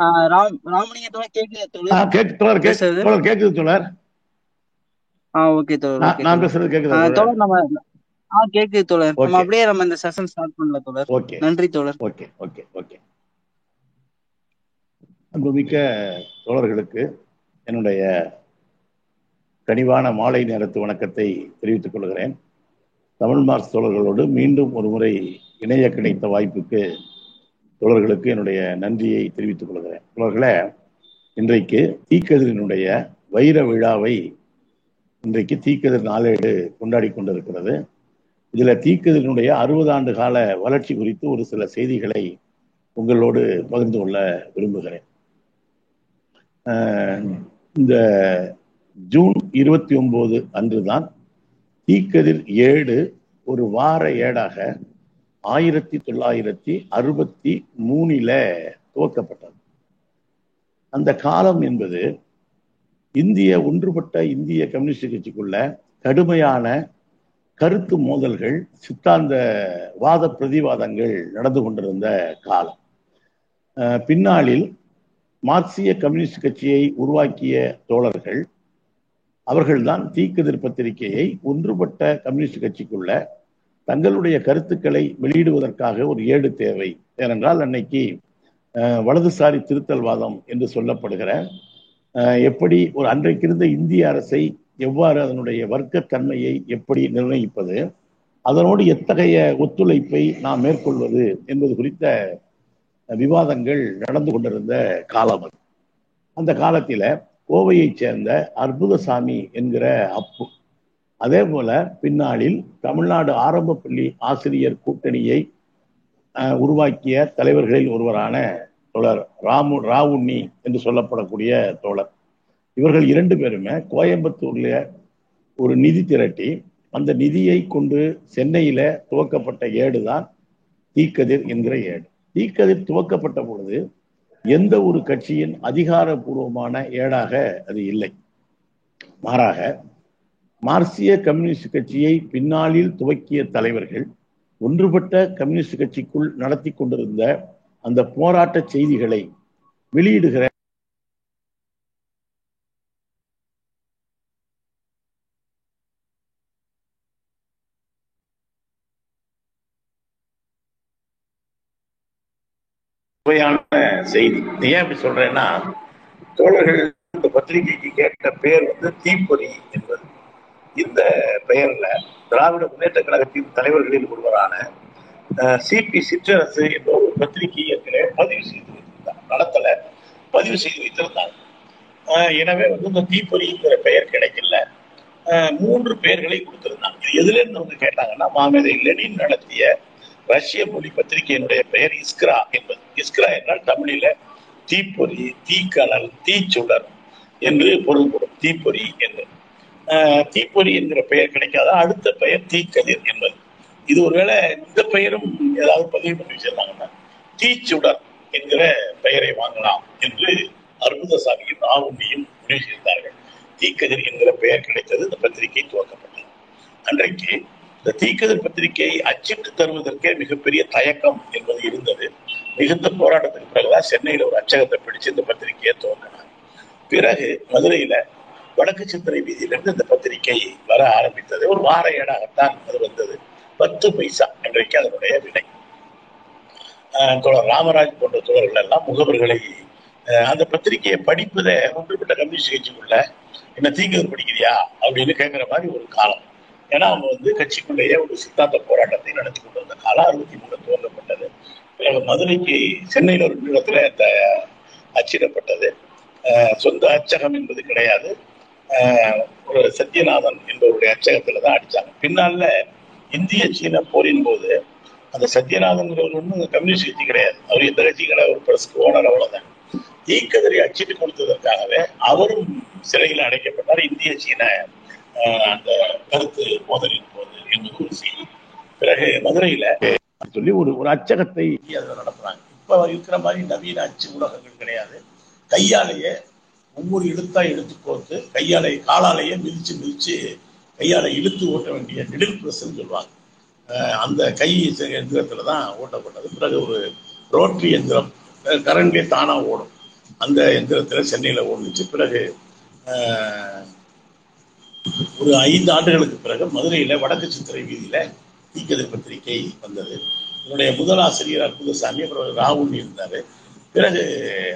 ராமலிங்கத்தோட கேக்குதா ஆ, தோழர் கேக்கு தோழர் கேக்கு பேசுறது தோழர் கேக்குது தோழர்? ஆ ஓகே தோழர் நான் ஓகே நான் தோழர். பேசுறது கேக்குதா ஆஹ் தோழர்? தோழர் நம்ம ஆ கேக்குது தோழர். நம்ம ஓகே. அப்படியே நம்ம இந்த செஷன் ஸ்டார்ட் பண்ணல தோழர். ஓகே. நன்றி தோழர். Okay okay okay. அன்புமிக்க தோழர்களுக்கு என்னுடைய கனிவான மாலை நேரத்து வணக்கத்தை தெரிவித்துக் கொள்கிறேன். தமிழ் மார்க்ஸ் தோழர்களோடு மீண்டும் ஒரு முறை இணைய கிடைத்த வாய்ப்புக்கு தோழர்களுக்கு என்னுடைய நன்றியை தெரிவித்துக் கொள்கிறேன். தோழர்களே இன்றைக்கு தீக்கதிரினுடைய வைர விழாவை இன்றைக்கு தீக்கதிர் நாளேடு கொண்டாடி கொண்டிருக்கிறது. இதில் தீக்கதிரினுடைய அறுபது ஆண்டு கால வளர்ச்சி குறித்து ஒரு சில செய்திகளை உங்களோடு பகிர்ந்து கொள்ள விரும்புகிறேன். இந்த ஜூன் இருபத்தி ஒன்பது அன்றுதான் தீக்கதிர் ஏடு ஒரு வார ஏடாக ஆயிரத்தி தொள்ளாயிரத்தி அறுபத்தி மூணில துவக்கப்பட்டது. அந்த காலம் என்பது இந்திய ஒன்றுபட்ட இந்திய கம்யூனிஸ்ட் கட்சிக்குள்ள கடுமையான கருத்து மோதல்கள் சித்தாந்த வாத பிரதிவாதங்கள் நடந்து கொண்டிருந்த காலம். பின்னாளில் மார்க்சிய கம்யூனிஸ்ட் கட்சியை உருவாக்கிய தோழர்கள் அவர்கள்தான் தீக்கதிர் பத்திரிகையை ஒன்றுபட்ட கம்யூனிஸ்ட் கட்சிக்குள்ள தங்களுடைய கருத்துக்களை வெளியிடுவதற்காக ஒரு ஏடு தேவை. ஏனென்றால் அன்னைக்கு வலதுசாரி திருத்தல்வாதம் என்று சொல்லப்படுகிற எப்படி ஒரு அன்றைக்கு இருந்த இந்திய அரசை எவ்வாறு அதனுடைய வர்க்கத்தன்மையை எப்படி நிர்ணயிப்பது அதனோடு எத்தகைய ஒத்துழைப்பை நாம் மேற்கொள்வது என்பது குறித்த விவாதங்கள் நடந்து கொண்டிருந்த காலம் அது. அந்த காலத்தில் கோவையைச் சேர்ந்த அற்புதசாமி என்கிற அப்பு அதே போல பின்னாளில் தமிழ்நாடு ஆரம்ப பள்ளி ஆசிரியர் கூட்டணியை உருவாக்கிய தலைவர்களில் ஒருவரான தோழர் ராமு ராவுண்ணி என்று சொல்லப்படக்கூடிய தோழர். இவர்கள் இரண்டு பேருமே கோயம்புத்தூர்ல ஒரு நிதி திரட்டி அந்த நிதியை கொண்டு சென்னையில துவக்கப்பட்ட ஏடு தான் தீக்கதிர் என்கிற ஏடு. தீக்கதிர் துவக்கப்பட்ட பொழுது எந்த ஒரு கட்சியின் அதிகாரபூர்வமான ஏடாக அது இல்லை. மாறாக மார்க்சிய கம்யூனிஸ்ட் கட்சியை பின்னாளில் துவக்கிய தலைவர்கள் ஒன்றுபட்ட கம்யூனிஸ்ட் கட்சிக்குள் நடத்தி கொண்டிருந்த அந்த போராட்ட செய்திகளை வெளியிடுகிற சுவையான செய்தி. ஏன் அப்படி சொல்றேன்னா தோழர்கள் இந்த பத்திரிகைக்கு கேட்ட பெயர் வந்து தீப்பொறி என்பது. இந்த பெயர்ல திராவிட முன்னேற்ற கழகத்தின் தலைவர்களில் ஒருவரான சிபி சிற்றரசு என்ற ஒரு பத்திரிகை ஏற்கனவே பதிவு செய்து வைத்திருந்தார். நடத்தல. பதிவு செய்து வைத்திருந்தாங்க எனவே வந்து இந்த தீப்பொறிங்கிற பெயர் கிடைக்கல. மூன்று பெயர்களை கொடுத்திருந்தாங்க இது எதுல இருந்து அவங்க கேட்டாங்கன்னா மாமேதை லெனின் நடத்திய ரஷ்ய மொழி பத்திரிகையினுடைய பெயர் இஸ்க்ரா என்பது. இஸ்க்ரா என்றால் தமிழில தீப்பொறி தீக்கணல் தீச்சுடர் என்று பொருள்படும். தீப்பொறி என்று. தீப்பொறி என்கிற பெயர் கிடைக்காத? அடுத்த பெயர் தீக்கதிர் என்பது. இது ஒருவேளை இந்த பெயரும் ஏதாவது பதிவு பண்ணி வச்சிருந்தாங்கன்னா தீச்சுடர் என்கிற பெயரை வாங்கலாம் என்று அற்புதசாமியும் ஆவுண்டியும் முடிவு செய்தார்கள். தீக்கதிர் என்கிற பெயர் கிடைத்தது இந்த பத்திரிகை துவக்கப்பட்டது. அன்றைக்கு இந்த தீக்கதிர் பத்திரிகையை அச்சிட்டு தருவதற்கே மிகப்பெரிய தயக்கம் என்பது இருந்தது. மிகுந்த போராட்டத்துக்கு பிறகுதான் சென்னையில ஒரு அச்சகத்தை பிடிச்சு இந்த பத்திரிகையை துவங்கினார் பிறகு மதுரையில வடக்கு சித்திரை வீதியிலிருந்து இந்த பத்திரிகை வர ஆரம்பித்தது. ஒரு வார ஏடாகத்தான் அது வந்தது. பத்து பைசா இன்றைக்கு அதனுடைய விலை. தோழர் ராமராஜ் போன்ற தோழர்கள் எல்லாம் முகவர்களை அந்த பத்திரிகையை படிப்பதை ஒன்றுபட்ட கம்யூனிஸ்ட் கட்சிக்குள்ள என்ன தீங்கு படிக்கிறியா அப்படின்னு கேட்குற மாதிரி ஒரு காலம். ஏன்னா அவங்க வந்து கட்சிக்குள்ளேயே ஒரு சித்தாந்த போராட்டத்தை நடத்தி கொண்டு வந்த காலம் அறுபத்தி மூணு துவங்கப்பட்டது. பிறகு மதுரைக்கு சென்னையில் ஒரு நிலத்தில் அந்த அச்சிடப்பட்டது. சொந்த அச்சகம் என்பது கிடையாது. ஒரு சத்யநாதன் என்பவருடைய அச்சகத்துல தான் அடிச்சாங்க. பின்னால இந்திய சீன போரின் போது அந்த சத்யநாதன்கிறவர் ஒன்றும் கம்யூனிஸ்ட் கட்சி கிடையாது. அவர் எந்த கட்சி கிடையாது ஒரு பிரஸ்க்கு ஓனர் அவ்வளவுதான். தீக்கதிரை அச்சிட்டு கொடுத்ததற்காகவே அவரும் சிறையில் அடைக்கப்பட்டார். இந்திய சீன ஆஹ் அந்த கருத்து மோதலின் போது என்பது ஒரு செய்தி. பிறகு மதுரையில சொல்லி ஒரு ஒரு அச்சகத்தை நடத்துறாங்க. இப்ப இருக்கிற மாதிரி நவீன அச்சு ஊடகங்கள் கிடையாது. கையாலேயே ஒவ்வொரு இழுத்தா இழுத்து கோர்த்து கையாலை காலாலேயே மிதிச்சு மிதிச்சு கையால இழுத்து ஓட்ட வேண்டிய நெடில் பிரஸ்ன்னு சொல்லுவாங்க. அஹ் அந்த கை எந்திரத்துல தான் ஓட்டப்பட்டது. பிறகு ஒரு ரோட்ரி எந்திரம் கரண்டே தானாக ஓடும். அந்த எந்திரத்தில் சென்னையில் ஓடுச்சு. பிறகு ஆஹ், ஒரு ஐந்து ஆண்டுகளுக்கு பிறகு மதுரையில் வடக்கு சித்திரை வீதியில தீக்கதிர் பத்திரிகை வந்தது. என்னுடைய முதல் ஆசிரியர் அற்புதசாமி அப்புறம் ராகுல் இருந்தார். பிறகு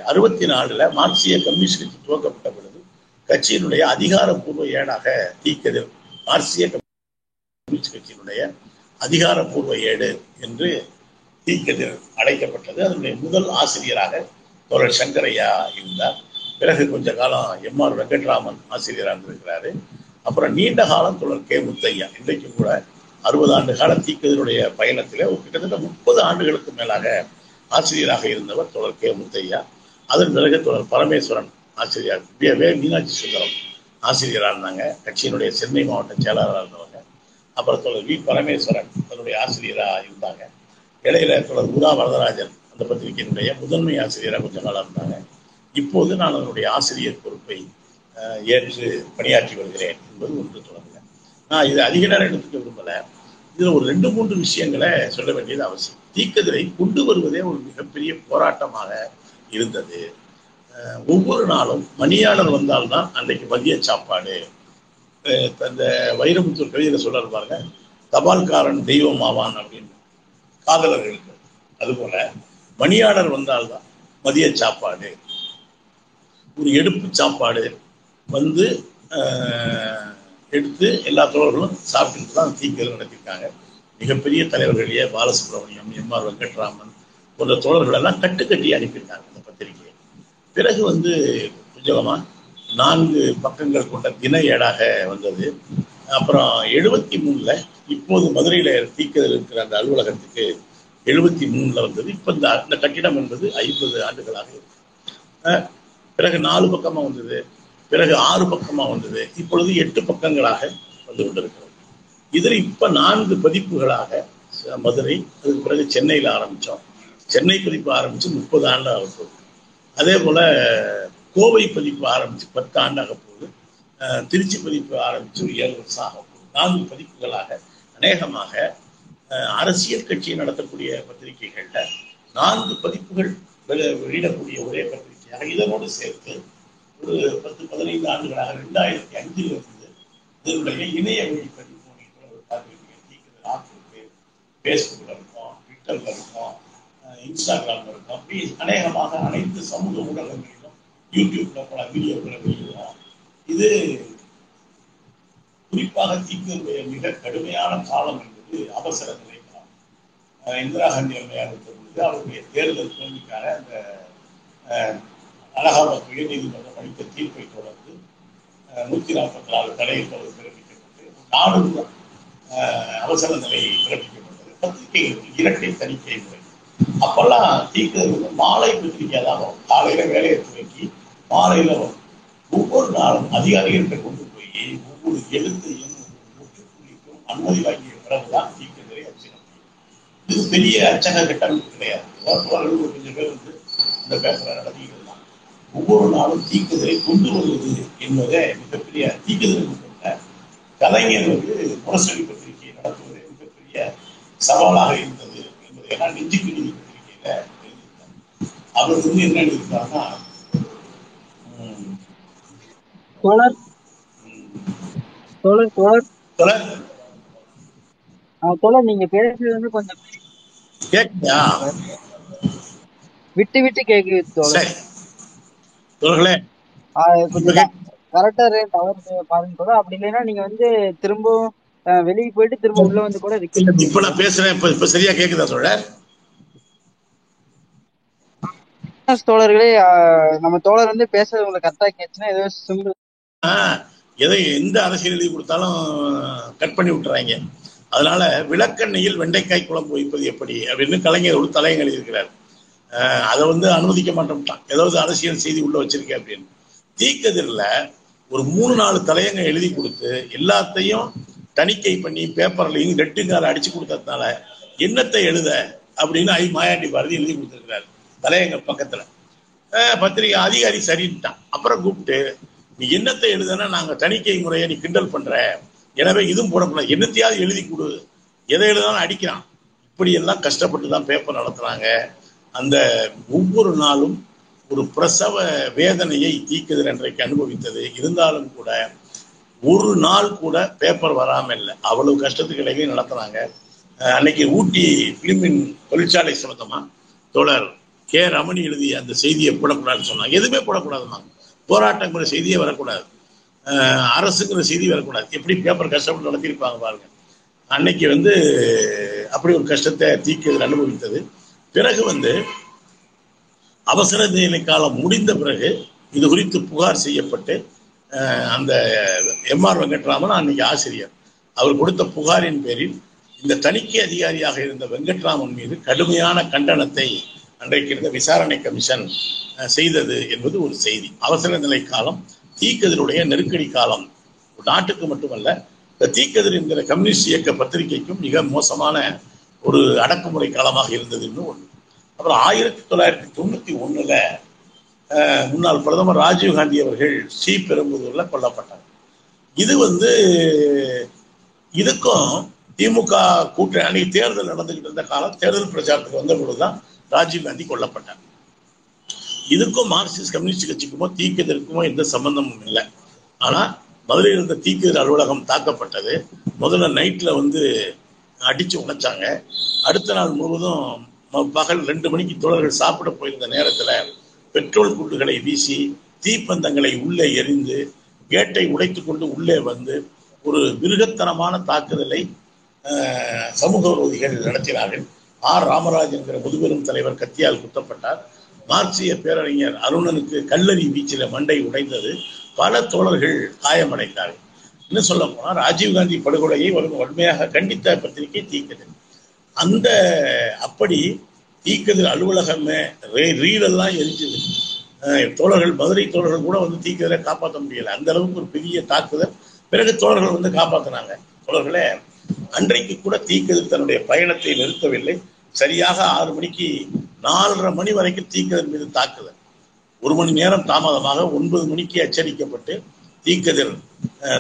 அறுபத்தி நாலுல மார்க்சிய கம்யூனிஸ்ட் கட்சி துவக்கப்பட்ட பொழுது கட்சியினுடைய அதிகாரப்பூர்வ ஏடாக தீக்கதிர் மார்க்சிய கம்யூனிஸ்ட் கட்சியினுடைய அதிகாரப்பூர்வ ஏடு என்று தீக்கதிர் அழைக்கப்பட்டது. அதனுடைய முதல் ஆசிரியராக தோழர் சங்கரையா இருந்தார். பிறகு கொஞ்ச காலம் எம் ஆர் வெங்கட்ராமன் ஆசிரியராக இருந்திருக்கிறாரு அப்புறம் நீண்ட காலம் தோழர் கே. முத்தையா இன்றைக்கும் கூட அறுபது ஆண்டு கால தீக்கதினுடைய பயணத்திலே ஒரு கிட்டத்தட்ட முப்பது ஆண்டுகளுக்கு மேலாக ஆசிரியராக இருந்தவர் தொடர் கே முத்தையா அதன் பிறகு தொடர் பரமேஸ்வரன் ஆசிரியர் வே வே மீனாட்சி சுந்தரம் ஆசிரியராக இருந்தாங்க. கட்சியினுடைய சென்னை மாவட்ட செயலாளராக இருந்தவங்க. அப்புறம் தொடர் வி பரமேஸ்வரன் அதனுடைய ஆசிரியராக இருந்தாங்க. இடையில தொடர் உதா வரதராஜன் அந்த பத்திரிகையினுடைய முதன்மை ஆசிரியராக கொஞ்ச நாளாக இருந்தாங்க. இப்போது நான் அதனுடைய ஆசிரியர் பொறுப்பை ஏற்று பணியாற்றி வருகிறேன் என்பது ஒன்று தொடங்குங்க நான் இது அதிக நேரம் எடுத்துக்க விரும்பலை. இதில் ஒரு ரெண்டு மூன்று விஷயங்களை சொல்ல வேண்டியது அவசியம். தீக்கதிரை கொண்டு வருவதே ஒரு மிகப்பெரிய போராட்டமாக இருந்தது. ஒவ்வொரு நாளும் மணியாளர் வந்தால்தான் அன்றைக்கு மதிய சாப்பாடு. அந்த வைரமுத்து கவிதையில சொல்றாரு பாருங்க தபால்காரன் தெய்வம் ஆவான் அப்படின்னு காதலர்களுக்கு. அதுபோல மணியாளர் வந்தால்தான் மதிய சாப்பாடு. ஒரு எடுப்பு சாப்பாடு வந்து எடுத்து எல்லா தோழர்களும் சாப்பிட்டு தான் தீக்கிறது நடத்திருக்காங்க மிகப்பெரிய தலைவர்கள் பாலசுப்ரமணியம் எம். ஆர். வெங்கட்ராமன் போன்ற தோழர்கள் எல்லாம் கட்டுக்கட்டி அனுப்பியிருக்காங்க அந்த பத்திரிகையை. பிறகு வந்து கொஞ்சமா நான்கு பக்கங்கள் கொண்ட தின ஏடாக வந்தது. அப்புறம் எழுபத்தி மூணுல இப்போது மதுரையில் தீக்கதில் இருக்கிற அந்த அலுவலகத்துக்கு எழுபத்தி மூணுல வந்தது. இப்போ இந்த அந்த கட்டிடம் என்பது ஐம்பது ஆண்டுகளாக இருக்கு. பிறகு நாலு பக்கமா வந்தது. பிறகு ஆறு பக்கமா வந்தது. இப்பொழுது எட்டு பக்கங்களாக வந்து கொண்டிருக்கிறது. இதில் இப்ப நான்கு பதிப்புகளாக மதுரை அதுக்கு பிறகு சென்னையில் ஆரம்பிச்சோம். சென்னை பதிப்பு ஆரம்பித்து முப்பது ஆண்டு ஆக போகுது. அதே போல கோவை பதிப்பு ஆரம்பித்து பத்து ஆண்டாக போகுது. திருச்சி பதிப்பு ஆரம்பித்து ஒரு ஏழு வருஷம் ஆக போகுது. நான்கு பதிப்புகளாக அநேகமாக அரசியல் கட்சி நடத்தக்கூடிய பத்திரிகைகளில் நான்கு பதிப்புகள் வெளி- வெளியிடக்கூடிய ஒரே பத்திரிகையாக இதனோடு சேர்த்து ஒரு பத்து பதினைந்து ஆண்டுகளாக ரெண்டாயிரத்தி அஞ்சில் இருந்து இதனுடைய இணைய வழி டாக் இருக்கு ஃபேஸ்புக்ல இருக்கும் ட்விட்டர்ல இருக்கும் இன்ஸ்டாகிராம்ல இருக்கும் அப்படி அநேகமாக அனைத்து சமூக ஊடகங்களிலும் யூடியூப்ல பல வீடியோக்களை வெளியிடுவோம் இது குறிப்பாக தீக்குதலுடைய மிக கடுமையான காலம் என்பது அவசர நிலை காலம் இந்திரா காந்தி அம்மையார் பொழுது அவருடைய தேர்தல் தோல்விக்கான அந்த அஹ், அலகாபாத் உயர்நீதிமன்றம் அளித்த தீர்ப்பை தொடர்ந்து அஹ், நூத்தி நாற்பத்தி நாலு தடை தொடர்ந்து பிறப்பிக்கப்பட்டு நாடு அவசர நிலை பிறப்பிக்கப்பட்டது. பத்திரிகைகளுக்கு இரட்டை தணிக்கை முறை. அப்பெல்லாம் தீக்குதல் வந்து மாலை பத்திரிகையா தான் வரும். காலையில வேலையை துவக்கி மாலையில வரும். ஒவ்வொரு நாளும் அதிகாரிகள்கிட்ட கொண்டு போய் ஒவ்வொரு எழுத்தையும் முற்றுப்புள்ளிக்கும் அனுமதி வாங்கிய பிறகுதான் தீக்குதலை அச்சிட முடியும் இது பெரிய அச்சக கட்டமைப்பு கிடையாது. ஒரு கொஞ்சம் பேர் வந்து இந்த பேப்பரை தான் ஒவ்வொரு நாளும் தீக்குதலை கொண்டு வருவது என்பதை மிகப்பெரிய தீக்குதலுக்கு கொண்ட கலைஞர் வந்து முரசொலி சவாலாக இருந்தது என்பதை எல்லாம் நெஞ்சுக்கு பத்திரிகையில எழுதியிருக்காங்க அவர் வந்து என்ன எழுதியிருக்காருன்னா உம், தோழர் தோழர். தோழர். தொடர் ஆ, தோழர் நீங்க பேசுறது வந்து கொஞ்சம் கேட்குதா விட்டு விட்டு கேக்குது தோழர். தோழர்களே. கொஞ்சம் கரெக்டா டவர் பாருங்க தோழர். அப்படி இல்லைன்னா நீங்க வந்து திரும்பவும் வெளியே போயிட்டு திரும்ப உள்ள வந்து கூட இப்ப நான் பேசுறேன். இப்ப இப்ப சரியா கேக்குதா தோழர்? தோழர்களே நம்ம தோழர் வந்து பேசுறது உங்களுக்கு கரெக்டா கேட்டுச்சுன்னா ஏதோ சிம்பிள் எதை எந்த அரசியல் எழுதி கொடுத்தாலும் கட் பண்ணி விட்டுறாங்க. அதனால விளக்கெண்ணெயில் வெண்டைக்காய் குழம்பு வைப்பது எப்படி? அப்படின்னு கலைஞர் ஒரு தலையங்க எழுதியிருக்கிறார். ஆஹ், அதை வந்து அனுமதிக்க மாட்டோம்ட்டான். ஏதாவது அரசியல் செய்தி உள்ள வச்சிருக்கேன் அப்படின்னு. தீக்கதிரில் ஒரு மூணு நாலு தலையங்க எழுதி கொடுத்து எல்லாத்தையும் தணிக்கை பண்ணி பேப்பர்லையும் ரெட்டுங்கால அடிச்சு கொடுத்ததுனால என்னத்தை எழுத அப்படின்னு ஐ மாயாண்டி பாரதி எழுதி கொடுத்துருக்கிறார். தலையங்க பக்கத்துல. பத்திரிகை அதிகாரி சரின்ட்டான். அப்புறம் கூப்பிட்டு நீ என்னத்தை எழுதுனா நாங்க தணிக்கை முறையை நீ கிண்டல் பண்ற. எனவே இதுவும் போடக்கூடாது. என்னத்தையாவது எழுதி கொடு. எதை எழுதாலும் அடிக்கிறான். இப்படி எல்லாம் கஷ்டப்பட்டு தான் பேப்பர் நடத்துறாங்க. அந்த ஒவ்வொரு நாளும் ஒரு பிரசவ வேதனையை தீக்குதல் என்றைக்கு அனுபவித்தது. இருந்தாலும் கூட ஒரு நாள் கூட பேப்பர் வராமல் இல்லை அவ்வளவு கஷ்டத்துக்கு நடத்துறாங்க. நடத்துனாங்க அன்னைக்கு ஊட்டி பிலிமின் தொழிற்சாலை சம்பந்தமா தோழர் கே. ரமணி எழுதிய அந்த செய்தியை போடக்கூடாதுன்னு சொன்னாங்க. எதுவுமே போடக்கூடாதுமா போராட்டங்கிற செய்தியே வரக்கூடாது. அரசுங்கிற செய்தி வரக்கூடாது. எப்படி பேப்பர் கஷ்டப்பட்டு நடத்தியிருப்பாங்க பாருங்க. அன்னைக்கு வந்து அப்படி ஒரு கஷ்டத்தை தீக்கிறது அனுபவித்தது. பிறகு வந்து அவசர நிலை காலம் முடிந்த பிறகு இது குறித்து புகார் செய்யப்பட்டு அந்த எம்ஆர் வெங்கட்ராமன் அன்னைக்கு ஆசிரியர். அவர் கொடுத்த புகாரின் பேரில் இந்த தணிக்கை அதிகாரியாக இருந்த வெங்கட்ராமன் மீது கடுமையான கண்டனத்தை அன்றைக்கு இருந்த விசாரணை கமிஷன் செய்தது என்பது ஒரு செய்தி. அவசர நிலை காலம் தீக்கதிருடைய நெருக்கடி காலம். நாட்டுக்கு மட்டுமல்ல இந்த தீக்கதிர் என்கிற கம்யூனிஸ்ட் இயக்க பத்திரிகைக்கும் மிக மோசமான ஒரு அடக்குமுறை காலமாக இருந்ததுன்னு ஒன்று. அப்புறம் ஆயிரத்தி தொள்ளாயிரத்தி தொண்ணூத்தி ஒண்ணுல முன்னாள் பிரதமர் ராஜீவ் காந்தி அவர்கள் ஸ்ரீபெரும்புதூர்ல கொல்லப்பட்டார் இது வந்து இதுக்கும் திமுக கூட்டணி அன்னைக்கு தேர்தல் நடந்துகிட்டு இருந்த காலம் தேர்தல் பிரச்சாரத்துக்கு வந்த பொழுதுதான் ராஜீவ் காந்தி கொல்லப்பட்டார். இதுக்கும் மார்க்சிஸ்ட் கம்யூனிஸ்ட் கட்சிக்குமோ தீக்கதற்குமோ எந்த சம்பந்தமும் இல்லை. ஆனால் மதுரையில் இருந்த தீக்கதிர் அலுவலகம் தாக்கப்பட்டது. முதல்ல நைட்டில் வந்து அடித்து உழைச்சாங்க அடுத்த நாள் முழுவதும் ம- பகல் ரெண்டு மணிக்கு தோழர்கள் சாப்பிட போயிருந்த நேரத்தில் பெட்ரோல் குண்டுகளை வீசி தீப்பந்தங்களை உள்ளே எரிந்து கேட்டை உடைத்து கொண்டு உள்ளே வந்து ஒரு மிருகத்தனமான தாக்குதலை சமூக விரோதிகள் நடத்தினார்கள். ஆர் ராமராஜ் என்கிற முதுபெரும் தலைவர் கத்தியால் குத்தப்பட்டார். மார்க்சிய பேரறிஞர் அருணனுக்கு கல்லறி வீச்சில மண்டை உடைந்தது. பல தோழர்கள் காயமடைந்தார்கள். இன்னும் சொல்ல போனால் ராஜீவ்காந்தி படுகொலையை வன்மையாக கண்டித்த பத்திரிகை தீக்குது அந்த அப்படி தீக்கதிர் அலுவலகமே ரே- ரீலெல்லாம் எரிஞ்சது. தோழர்கள் மதுரை தோழர்கள் கூட வந்து தீக்கதிரை காப்பாற்ற முடியல. அந்த அளவுக்கு ஒரு பெரிய தாக்குதல். பிறகு தோழர்கள் வந்து காப்பாற்றினாங்க தோழர்களே அன்றைக்கு கூட தீக்கதிர் தன்னுடைய பயணத்தை நிறுத்தவில்லை. சரியாக ஆறு மணிக்கு நாலரை மணி வரைக்கும் தீக்கதிர் மீது தாக்குதல். ஒரு மணி நேரம் தாமதமாக ஒன்பது மணிக்கு எச்சரிக்கப்பட்டு தீக்கதிர்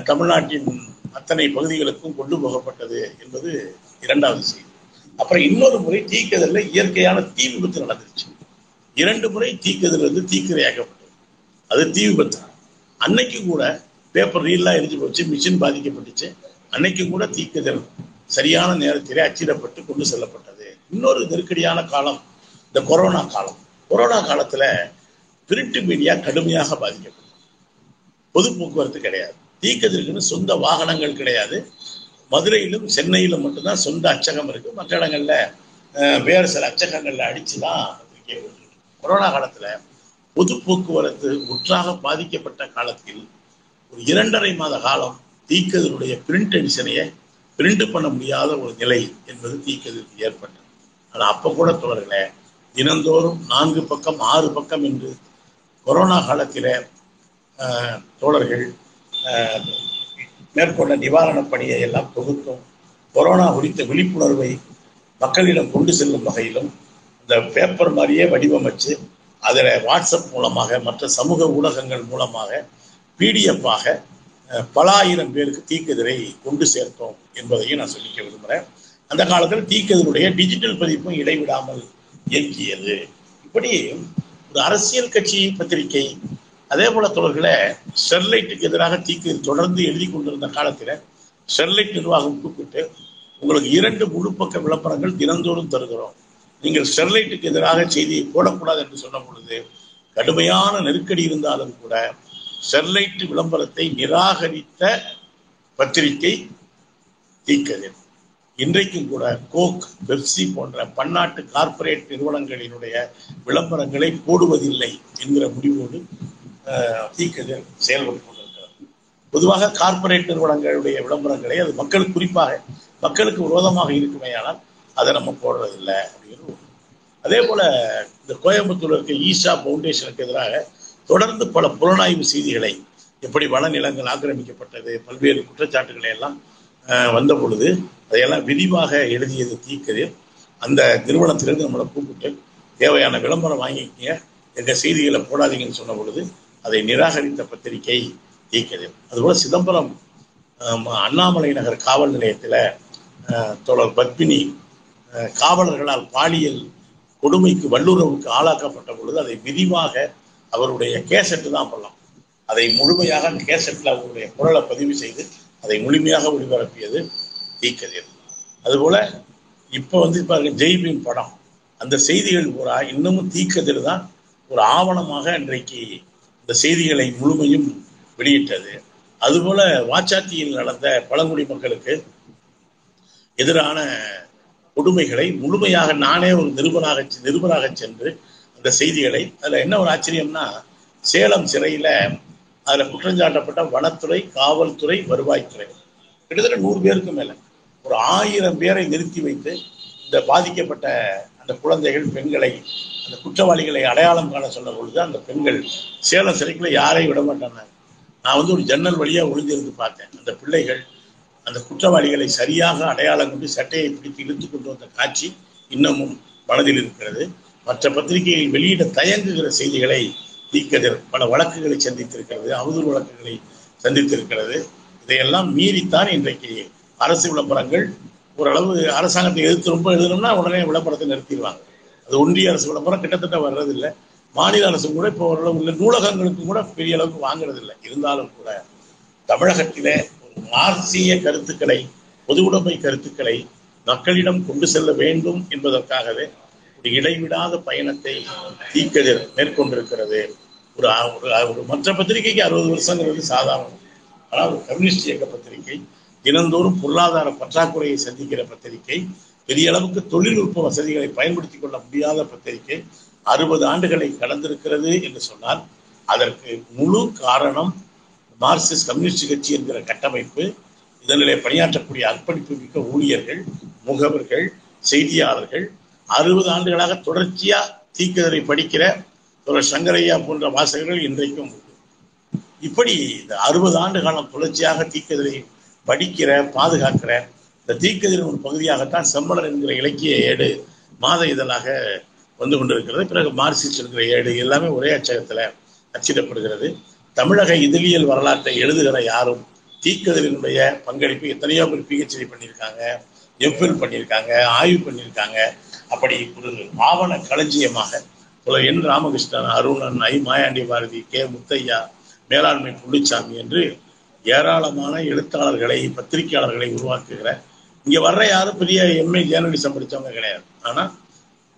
தமிழ்நாட்டின் அத்தனை பகுதிகளுக்கும் கொண்டு போகப்பட்டது என்பது இரண்டாவது செய்தி. அப்புறம் இன்னொரு முறை தீக்கதிரில் இயற்கையான தீ விபத்து நடந்துருச்சு. இரண்டு முறை தீக்கதிர் வந்து தீக்கிரையாக்கப்பட்டது அது தீ விபத்து. அன்னைக்கு கூட பேப்பர் ரீல்லாம் எரிஞ்சு போச்சு மிஷின் பாதிக்கப்பட்டுச்சு. அன்னைக்கு கூட தீக்கதிர் சரியான நேரத்திலே அச்சிடப்பட்டு கொண்டு செல்லப்பட்டது. இன்னொரு நெருக்கடியான காலம் இந்த கொரோனா காலம். கொரோனா காலத்துல பிரிண்ட் மீடியா கடுமையாக பாதிக்கப்பட்டது. பொது போக்குவரத்து கிடையாது. தீக்கதிர்க்குன்னு சொந்த வாகனங்கள் கிடையாது. மதுரையிலும் சென்னையிலும் மட்டும்தான் சொந்த அச்சகம் இருக்கு. மற்ற இடங்கள்ல வேறு சில அச்சகங்கள்ல அடிச்சுதான் பத்திரிகை கொரோனா காலத்துல பொது போக்குவரத்து முற்றாக பாதிக்கப்பட்ட காலத்தில் ஒரு இரண்டரை மாத காலம் தீக்கதிருடைய பிரிண்ட் எடிஷனையே பிரிண்ட் பண்ண முடியாத ஒரு நிலை என்பது தீக்கதிருக்கு ஏற்பட்டது. ஆனா அப்ப கூட தொடர்களே தினந்தோறும் நான்கு பக்கம் ஆறு பக்கம் என்று கொரோனா காலத்தில் தோழர்கள் மேற்கொண்ட நிவாரணப் பணியை எல்லாம் தொகுத்தும் கொரோனா குறித்த விழிப்புணர்வை மக்களிடம் கொண்டு செல்லும் வகையிலும் இந்த பேப்பர் மாதிரியே வடிவமைச்சு அதில் வாட்ஸ்அப் மூலமாக மற்ற சமூக ஊடகங்கள் மூலமாக பிடிஎஃப்பாக பல ஆயிரம் பேருக்கு தீக்கதிரை கொண்டு சேர்த்தோம் என்பதையும் நான் சொல்லிக்க விரும்புகிறேன் அந்த காலத்தில் தீக்கதிருடைய டிஜிட்டல் பதிப்பும் இடைவிடாமல் இயங்கியது. இப்படி ஒரு அரசியல் கட்சி பத்திரிகை அதே போல தொடர்களே ஸ்டெர்லைட்டுக்கு எதிராக தீக்கதிர் தொடர்ந்து எழுதி கொண்டிருந்த காலத்தில் ஸ்டெர்லைட் நிர்வாகம் கூப்பிட்டு உங்களுக்கு இரண்டு முழு பக்க விளம்பரங்கள் தினந்தோறும் தருகிறோம். நீங்கள் ஸ்டெர்லைட்டுக்கு எதிராக செய்தியை போடக்கூடாது என்று சொன்ன பொழுது கடுமையான நெருக்கடி இருந்தாலும் கூட ஸ்டெர்லைட் விளம்பரத்தை நிராகரித்த பத்திரிகை தீக்கதிர் இன்றைக்கும் கூட கோக் பெப்சி போன்ற பன்னாட்டு கார்ப்பரேட் நிறுவனங்களினுடைய விளம்பரங்களை போடுவதில்லை என்கிற முடிவோடு தீக்கதிர் செயல்பட்டு கொண்டிருக்கிறது. பொதுவாக கார்ப்பரேட் நிறுவனங்களுடைய விளம்பரங்களை அது மக்களுக்கு குறிப்பாக மக்களுக்கு விரோதமாக இருக்குமேயானால் அதை நம்ம போடுறதில்லை அப்படின்னு அதே போல இந்த கோயம்புத்தூர் இருக்க ஈஷா பவுண்டேஷனுக்கு எதிராக தொடர்ந்து பல புலனாய்வு செய்திகளை எப்படி வனநிலங்கள் ஆக்கிரமிக்கப்பட்டது பல்வேறு குற்றச்சாட்டுகளை எல்லாம் வந்த பொழுது அதையெல்லாம் விரிவாக எழுதியது தீக்கதில் அந்த நிறுவனத்திலிருந்து நம்மளை கூப்பிட்டு தேவையான விளம்பரம் வாங்கிக்கங்க எங்கள் செய்திகளை போடாதீங்கன்னு சொன்ன பொழுது அதை நிராகரித்த பத்திரிகை தீக்கதிர் அதுபோல் சிதம்பரம் அண்ணாமலை நகர் காவல் நிலையத்தில் தோழர் பத்மினி காவலர்களால் பாலியல் கொடுமைக்கு வல்லுறவுக்கு ஆளாக்கப்பட்ட பொழுது அதை விரிவாக அவருடைய கேசட்டு தான் பண்ணலாம். அதை முழுமையாக அந்த கேசட்டில் அவருடைய குரலை பதிவு செய்து அதை முழுமையாக ஒளிபரப்பியது தீக்கதிர் அதுபோல் இப்போ வந்து பாருங்க ஜெய்பீம் படம். அந்த செய்திகள் பூரா இன்னமும் தீக்கதிர் தான். ஒரு ஆவணமாக இன்றைக்கு இந்த செய்திகளை முழுமையும் வெளியிட்டது. அதுபோல வாச்சாத்தியில் நடந்த பழங்குடி மக்களுக்கு எதிரான கொடுமைகளை முழுமையாக நானே ஒரு நிருபராக நிருபராக சென்று அந்த செய்திகளை அதுல என்ன ஒரு ஆச்சரியம்னா சேலம் சிறையில அதுல குற்றஞ்சாட்டப்பட்ட வனத்துறை காவல்துறை வருவாய்த்துறை. கிட்டத்தட்ட நூறு பேருக்கு மேல. ஒரு ஆயிரம் பேரை நிறுத்தி வைத்து இந்த பாதிக்கப்பட்ட அந்த குழந்தைகள் பெண்களை அந்த குற்றவாளிகளை அடையாளம் காண சொன்ன பொழுது அந்த பெண்கள் சேலம் சிறைக்குள்ள யாரையும் விட மாட்டாங்க. நான் வந்து ஒரு ஜன்னல் வழியாக ஒளிஞ்சிருந்து பார்த்தேன். அந்த பிள்ளைகள் அந்த குற்றவாளிகளை சரியாக அடையாளம் கொண்டு சட்டையை பிடித்து இழுத்து கொண்டு வந்த காட்சி இன்னமும் மனதில் இருக்கிறது. மற்ற பத்திரிகைகள் வெளியிட தயங்குகிற செய்திகளை தீக்கதிர் பல வழக்குகளை சந்தித்திருக்கிறது அவதூறு வழக்குகளை சந்தித்திருக்கிறது. இதையெல்லாம் மீறித்தான் இன்றைக்கு அரசு விளம்பரங்கள் ஓரளவு அரசாங்கத்தை எதிர்த்து ரொம்ப எழுதணும்னா உடனே விளம்பரத்தை நிறுத்திடுவாங்க. அது ஒன்றிய அரசு விளம்பரம் கிட்டத்தட்ட வர்றதில்லை. மாநில அரசு கூட இப்போ ஓரளவு உள்ள நூலகங்களுக்கும் கூட பெரிய அளவுக்கு வாங்குறது இல்லை இருந்தாலும் கூட தமிழகத்திலே ஒரு மார்க்சிய கருத்துக்களை பொது உடைமை கருத்துக்களை மக்களிடம் கொண்டு செல்ல வேண்டும் என்பதற்காகவே ஒரு இடைவிடாத பயணத்தை தீக்கதிர் மேற்கொண்டிருக்கிறது. ஒரு ஒரு- ஒரு மற்ற பத்திரிகைக்கு அறுபது வருஷங்கிறது சாதாரணம். ஆனால் ஒரு கம்யூனிஸ்ட் இயக்க பத்திரிகை தினந்தோறும் பொருளாதார பற்றாக்குறையை சந்திக்கிற பத்திரிகை பெரிய அளவுக்கு தொழில்நுட்ப வசதிகளை பயன்படுத்திக் கொள்ள முடியாத பத்திரிகை அறுபது ஆண்டுகளை கடந்திருக்கிறது என்று சொன்னால் அதற்கு முழு காரணம் மார்க்சிஸ்ட் கம்யூனிஸ்ட் கட்சி என்கிற கட்டமைப்பு இதனிலே பணியாற்றக்கூடிய அர்ப்பணிப்பு மிக்க ஊழியர்கள் முகவர்கள் செய்தியாளர்கள் அறுபது ஆண்டுகளாக தொடர்ச்சியா தீக்கதரை படிக்கிற ஒரு சங்கரையா போன்ற வாசகர்கள் இன்றைக்கும் உண்டு. இப்படி இந்த அறுபது ஆண்டு காலம் தொடர்ச்சியாக தீக்கதரை படிக்கிற பாதுகாக்கிற இந்த தீக்கதிரின் ஒரு பகுதியாகத்தான் செம்மலர் என்கிற இலக்கிய ஏடு மாத இதழாக வந்து கொண்டிருக்கிறது. பிறகு மார்க்சிஸ்ட் என்கிற ஏடு எல்லாமே ஒரே அச்சகத்தில் அச்சிடப்படுகிறது. தமிழக இதழியல் வரலாற்றை எழுதுகிற யாரும் தீக்கதிரினுடைய பங்களிப்பு எத்தனையோ பேர் பிஹெச்டி பண்ணியிருக்காங்க எஃப்எல் பண்ணியிருக்காங்க ஆய்வு பண்ணியிருக்காங்க. அப்படி ஒரு ஆவண களஞ்சியமாக புல N Ramakrishnan Arunan I Mayandi Bharathi K Muthaiah Melanmai Pullichami என்று ஏராளமான எழுத்தாளர்களை பத்திரிகையாளர்களை உருவாக்குகிற இங்க வர்ற யாரும் பெரிய எம்ஏ ஜேர்னலிசம் படித்தவங்க கிடையாது. ஆனா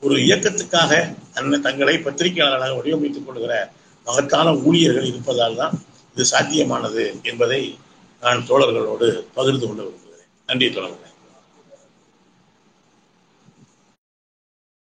ஒரு இயக்கத்துக்காக தன்னை தங்களை பத்திரிகையாளர்களாக வடிவமைத்துக் கொள்கிற மகத்தான ஊழியர்கள் இருப்பதால் தான் இது சாத்தியமானது என்பதை நான் தோழர்களோடு பகிர்ந்து கொண்டு விரும்புகிறேன். நன்றி தோழர்களே.